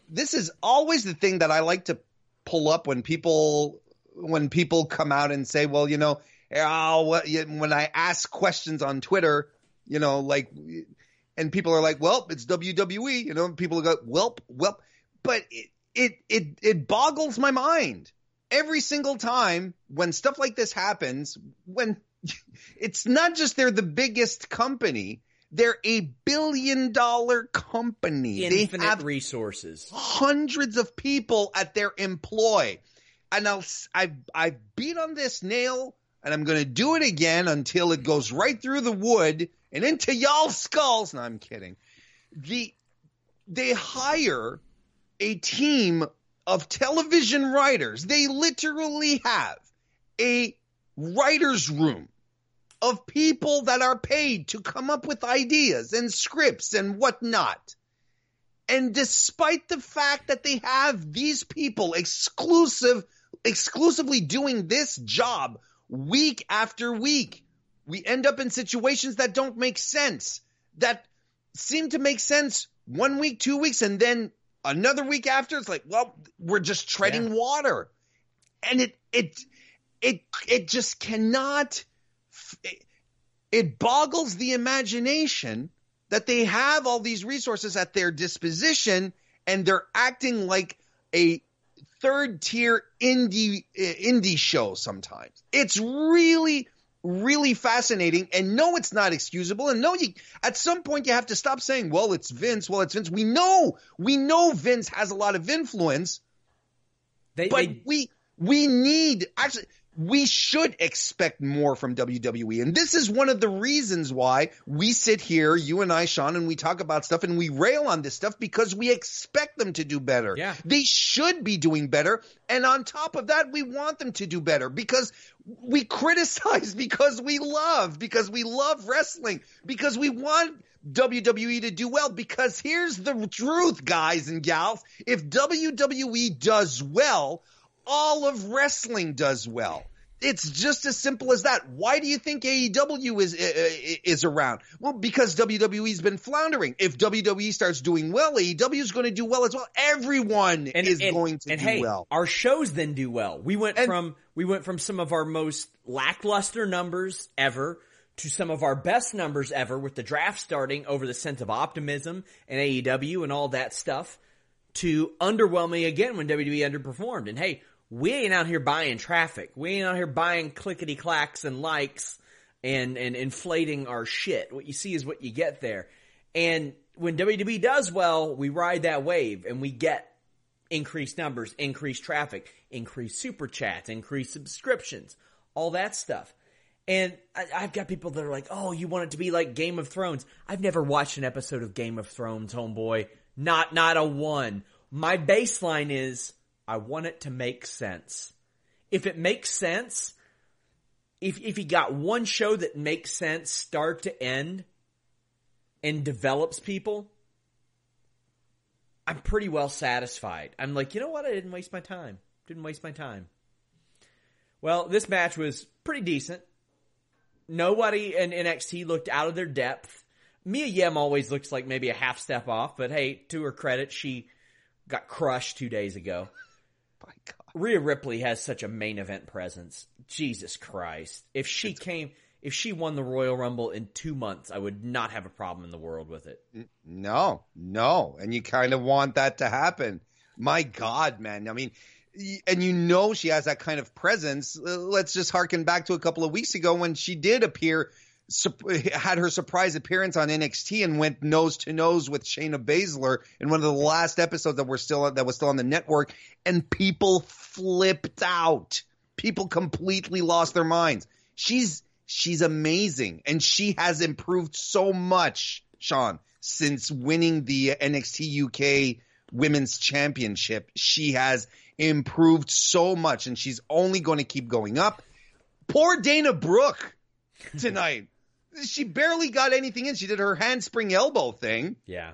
B: this is always the thing that I like to pull up when people when people come out and say, well, you know, oh, what, when I ask questions on Twitter, you know, like, and people are like, well, it's WWE, you know, people go, welp, welp, but it it it it boggles my mind. Every single time when stuff like this happens when *laughs* it's not just they're the biggest company they're a billion dollar company.
A: Infinite
B: they have
A: resources.
B: hundreds of people at their employ. And I'll I I beat on this nail and I'm going to do it again until it goes right through the wood and into y'all's skulls no I'm kidding the they hire a team of television writers. They literally have a writer's room of people that are paid to come up with ideas and scripts and whatnot. And despite the fact that they have these people exclusive, exclusively doing this job week after week, we end up in situations that don't make sense, that seem to make sense one week, two weeks, and then another week after, it's like, well, we're just treading
A: Yeah.
B: water, and it it it it just cannot. It, it boggles the imagination that they have all these resources at their disposition, and they're acting like a third tier indie uh, indie show. Sometimes. It's really really fascinating. And no it's not excusable. And no you at some point you have to stop saying well it's Vince. Well it's Vince. We know we know Vince has a lot of influence
A: They,
B: but
A: they
B: we we need actually we should expect more from WWE. And this is one of the reasons why we sit here, you and I, Sean, and we talk about stuff and we rail on this stuff because we expect them to do better.
A: Yeah.
B: They should be doing better. And on top of that, we want them to do better because we criticize *laughs* because we love, because we love wrestling, because we want WWE to do well. Because here's the truth, guys and gals. If WWE does well, all of wrestling does well. It's just as simple as that. Why do you think AEW is uh, is around? Well, because WWE's been floundering. If WWE starts doing well, AEW is going to do well as well. Everyone is going to
A: and
B: do
A: hey,
B: well.
A: Our shows then do well. We went
B: And-
A: from we went from some of our most lackluster numbers ever to some of our best numbers ever with the draft starting over the sense of optimism and AEW and all that stuff to underwhelming again when WWE underperformed. And hey, we ain't out here buying traffic. We ain't out here buying clickety clacks and likes and, and inflating our shit. What you see is what you get there. And when WWE does well, we ride that wave and we get increased numbers, increased traffic, increased super chats, increased subscriptions, all that stuff. And I, I've got people that are like, "Oh, you want it to be like Game of Thrones?" I've never watched an episode of Game of Thrones, homeboy. Not not a one. My baseline is I want it to make sense. If it makes sense, if if you got one show that makes sense start to end and develops people, I'm pretty well satisfied. I'm like, you know what? I didn't waste my time. Didn't waste my time. Well, this match was pretty decent. Nobody in NXT looked out of their depth. Mia Yim always looks like maybe a half step off, but hey, to her credit, she got crushed two days ago. Rhea Ripley has such a main event presence. Jesus Christ. If she came if she won the Royal Rumble in two months, I would not have a problem in the world with it.
B: No, no. And you kind of want that to happen. My God, man. I mean, and you know she has that kind of presence. Let's just harken back to a couple of weeks ago when she did appear, had her surprise appearance on NXT and went nose to nose with Shayna Baszler in one of the last episodes that were still that was still on the network, and people flipped out. People completely lost their minds. She's she's amazing, and she has improved so much, Sean, since winning the NXT UK Women's Championship. She has improved so much, and she's only going to keep going up. Poor Dana Brooke tonight. She barely got anything in. She did her handspring elbow thing.
A: Yeah.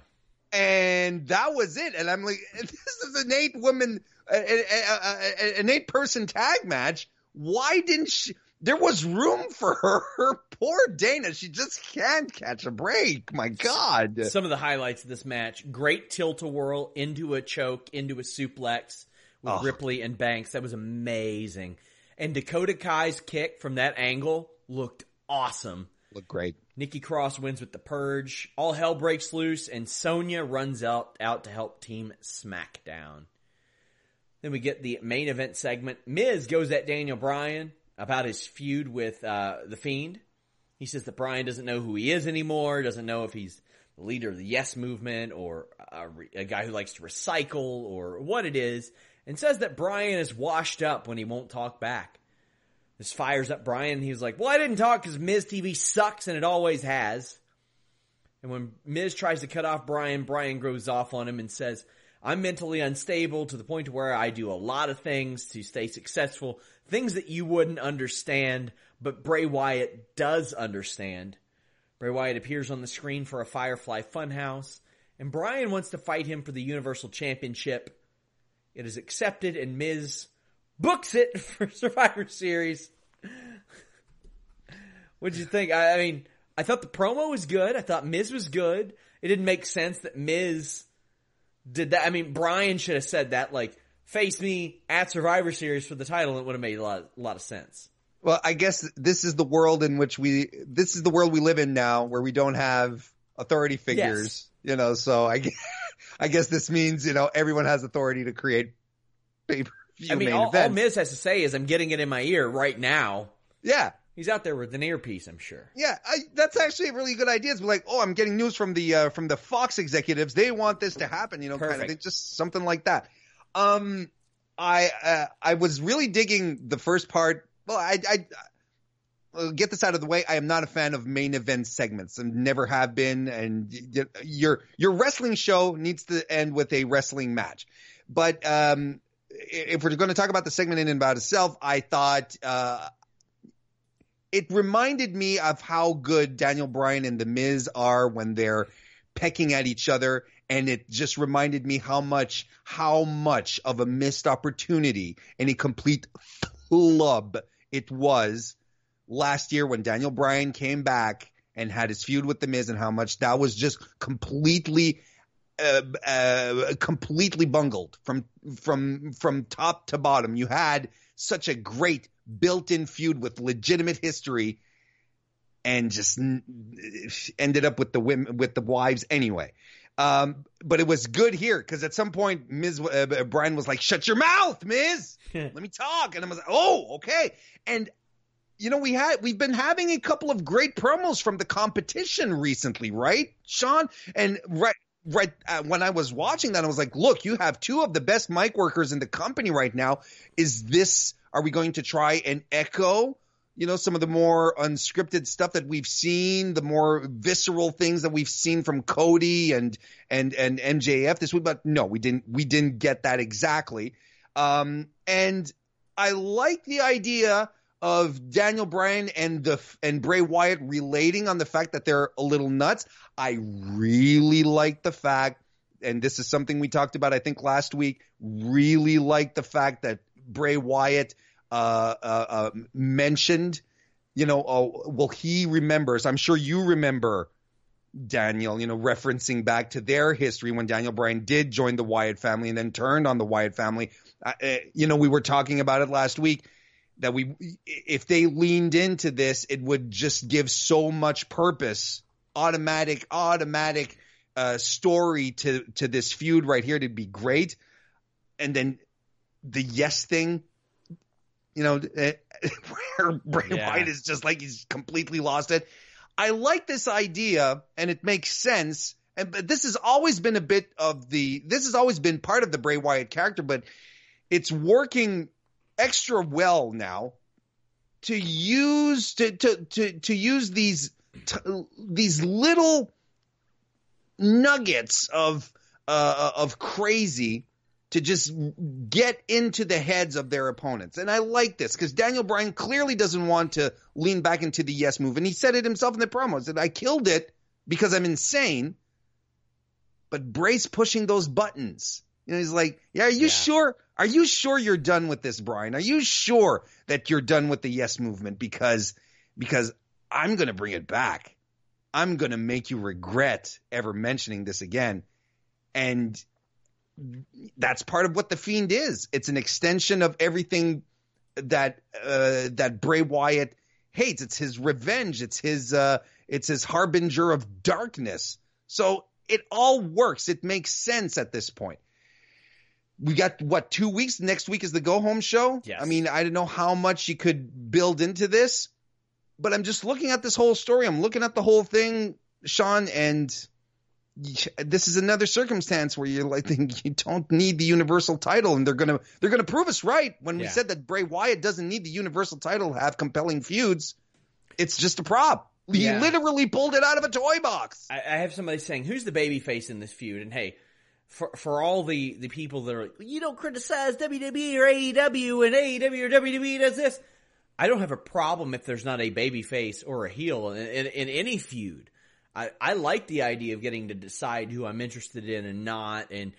B: And that was it. And I'm like, *laughs* this is an eight woman, an eight person tag match. Why didn't she? There was room for her. *laughs* Poor Dana. She just can't catch a break. My God.
A: Some of the highlights of this match great tilt a whirl into a choke, into a suplex with oh. Ripley and Banks. That was amazing. And Dakota Kai's kick from that angle looked awesome.
B: Looked great.
A: Nikki Cross wins with the purge. All hell breaks loose, and Sonya runs out out to help Team SmackDown. Then we get the main event segment. Miz goes at Daniel Bryan about his feud with uh, the Fiend. He says that Bryan doesn't know who he is anymore, doesn't know if he's the leader of the Yes movement or a, a guy who likes to recycle or what it is, and says that Bryan is washed up when he won't talk back. This fires up Bryan. He's like, well, I didn't talk because Miz TV sucks and it always has. And when Miz tries to cut off Bryan, Bryan grows off on him and says, I'm mentally unstable to the point where I do a lot of things to stay successful, things that you wouldn't understand, but Bray Wyatt does understand. Bray Wyatt appears on the screen for a Firefly Funhouse, and Bryan wants to fight him for the Universal Championship. It is accepted, and Miz books it *laughs* for Survivor Series. what did you think? I, I mean, I thought the promo was good. I thought Miz was good. It didn't make sense that Miz did that. I mean, Bryan should have said that, like, face me at Survivor Series for the title. It would have made a lot, a lot of sense.
B: Well, I guess this is the world in which we, this is the world we live in now where we don't have authority figures, yes. you know, so I guess, *laughs* I guess this means, you know, everyone has authority to create pay per view I mean,
A: all, all Miz has to say is I'm getting it in my ear right now.
B: Yeah.
A: He's out there with an earpiece, I'm sure.
B: Yeah, I, that's actually a really good idea. It's like, oh, I'm getting news from the uh, from the Fox executives. They want this to happen, you know, Perfect. kind of just something like that. Um, I uh, I was really digging the first part. Well, I, I I'll get this out of the way. I am not a fan of main event segments, and never have been. And your your wrestling show needs to end with a wrestling match. But um, if we're going to talk about the segment in and about itself, I thought uh, it reminded me of how good Daniel Bryan and The Miz are when they're pecking at each other. And it just reminded me how much, how much of a missed opportunity and a complete flub it was last year when Daniel Bryan came back and had his feud with The Miz and how much that was just completely uh, uh, completely bungled from from from top to bottom. You had such a great built-in feud with legitimate history and just ended up with the women with the wives anyway. Um, but it was good here because at some point, Miz. Uh, Bryan was like, "Shut your mouth, Miz. *laughs* Let me talk." And I was like, "Oh, okay." And you know, we had we've been having a couple of great promos from the competition recently, right, Sean? And right right uh, when I was watching that, I was like, "Look, you have two of the best mic workers in the company right now. Is this are we going to try and echo, you know, some of the more unscripted stuff that we've seen, the more visceral things that we've seen from Cody and and and MJF this week? But no, we didn't. We didn't get that exactly. Um, and I like the idea of Daniel Bryan and the and Bray Wyatt relating on the fact that they're a little nuts. I really like the fact, and this is something we talked about I think last week. Really like the fact that Bray Wyatt uh, uh, uh, mentioned, you know, oh, well, he remembers. I'm sure you remember Daniel, you know, referencing back to their history when Daniel Bryan did join the Wyatt family and then turned on the Wyatt family. Uh, you know, we were talking about it last week. That we if they leaned into this, it would just give so much purpose, automatic, automatic uh, story to to this feud right here to be great, and then the yes thing, you know, *laughs* where Bray
A: Yeah.
B: Wyatt is just like he's completely lost it. I like this idea, and it makes sense. And but this has always been a bit of the this has always been part of the Bray Wyatt character, but it's working extra well now to use to to to to use these t- these little nuggets of uh, of crazy to just get into the heads of their opponents. And I like this because Daniel Bryan clearly doesn't want to lean back into the yes move. And he said it himself in the promos that I killed it because I'm insane. But Bray's pushing those buttons. You know, he's like, yeah, are you
A: Yeah.
B: sure? Are you sure you're done with this, Bryan? Are you sure that you're done with the yes movement? Because because I'm gonna bring it back. I'm gonna make you regret ever mentioning this again. And that's part of what the fiend is. It's an extension of everything that uh, that Bray Wyatt hates. It's his revenge. It's his uh, it's his harbinger of darkness. So it all works. It makes sense at this point. We got what two weeks? Next week is the go home show.
A: Yes.
B: I mean, I don't know how much you could build into this, but I'm just looking at this whole story. I'm looking at the whole thing, Sean, and this is another circumstance where you're like *laughs* you don't need the universal title and they're gonna they're gonna prove us right when we said that Bray Wyatt doesn't need the universal title to have compelling feuds. It's just a prop. He
A: Yeah.
B: literally pulled it out of a toy box.
A: I, I have somebody saying, "Who's the baby face in this feud?" And hey, for for all the the people that are like, "You don't criticize WWE or AEW, and AEW or WWE does this," I don't have a problem if there's not a baby face or a heel in, in, in any feud. I, I like the idea of getting to decide who I'm interested in and not, and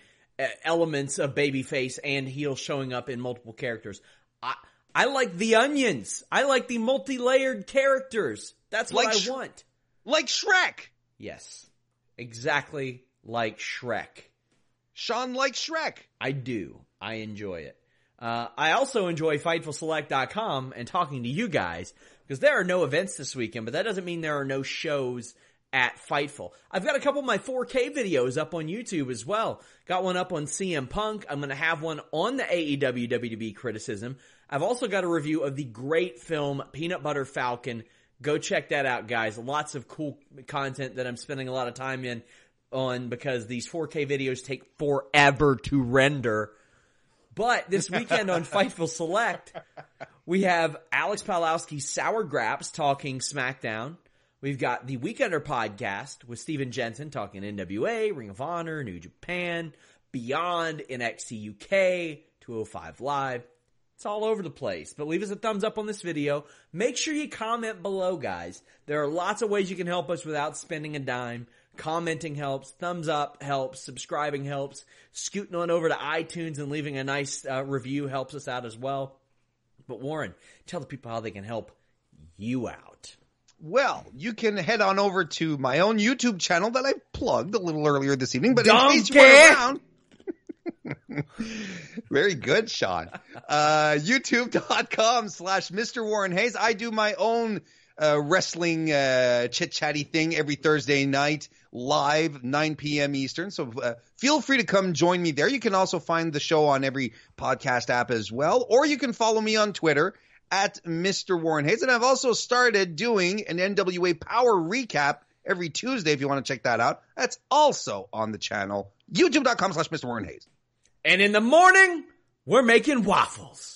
A: elements of baby face and heel showing up in multiple characters. I I like the onions. I like the multi-layered characters. That's what
B: Like
A: I
B: Sh-
A: want.
B: Like Shrek.
A: Yes. Exactly like Shrek.
B: Sean likes Shrek.
A: I do. I enjoy it. Uh, I also enjoy FightfulSelect.com and talking to you guys because there are no events this weekend, but that doesn't mean there are no shows at Fightful. I've got a couple of my 4K videos up on YouTube as well. Got one up on CM Punk. I'm going to have one on the AEW WWE criticism. I've also got a review of the great film Peanut Butter Falcon. Go check that out, guys. Lots of cool content that I'm spending a lot of time in on because these 4K videos take forever to render. But this weekend on *laughs* Fightful Select, we have Alex Pawlowski's Sour Graps talking SmackDown. We've got the Weekender podcast with Steven Jensen talking NWA, Ring of Honor, New Japan, Beyond, NXT UK, 205 Live. It's all over the place. But leave us a thumbs up on this video. Make sure you comment below, guys. There are lots of ways you can help us without spending a dime. Commenting helps, thumbs up helps, subscribing helps, scooting on over to iTunes and leaving a nice uh, review helps us out as well. But Warren, tell the people how they can help you out.
B: Well, you can head on over to my own YouTube channel that I plugged a little earlier this evening, but in case you weren't around. *laughs* Very good, Sean. Uh, YouTube.com slash Mr. Warren Hayes. I do my own uh, wrestling uh, chit chatty thing every Thursday night live, 9 p.m. Eastern. So uh, feel free to come join me there. You can also find the show on every podcast app as well, or you can follow me on Twitter at Mr. Warren Hayes. And I've also started doing an NWA Power recap every Tuesday if you want to check that out. That's also on the channel, youtube.com slash Mr. Warren Hayes.
A: And in the morning, we're making waffles.